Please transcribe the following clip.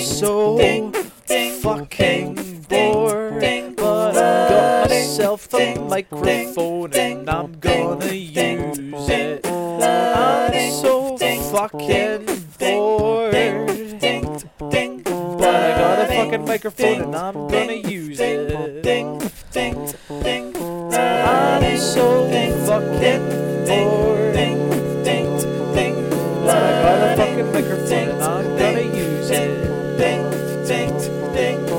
So fucking bored. But I got myself a microphone and I'm gonna use it. I'm so fucking bored. But I got a fucking microphone and I'm gonna use it. I'm so fucking bored. But I got a fucking microphone. Ding, ding.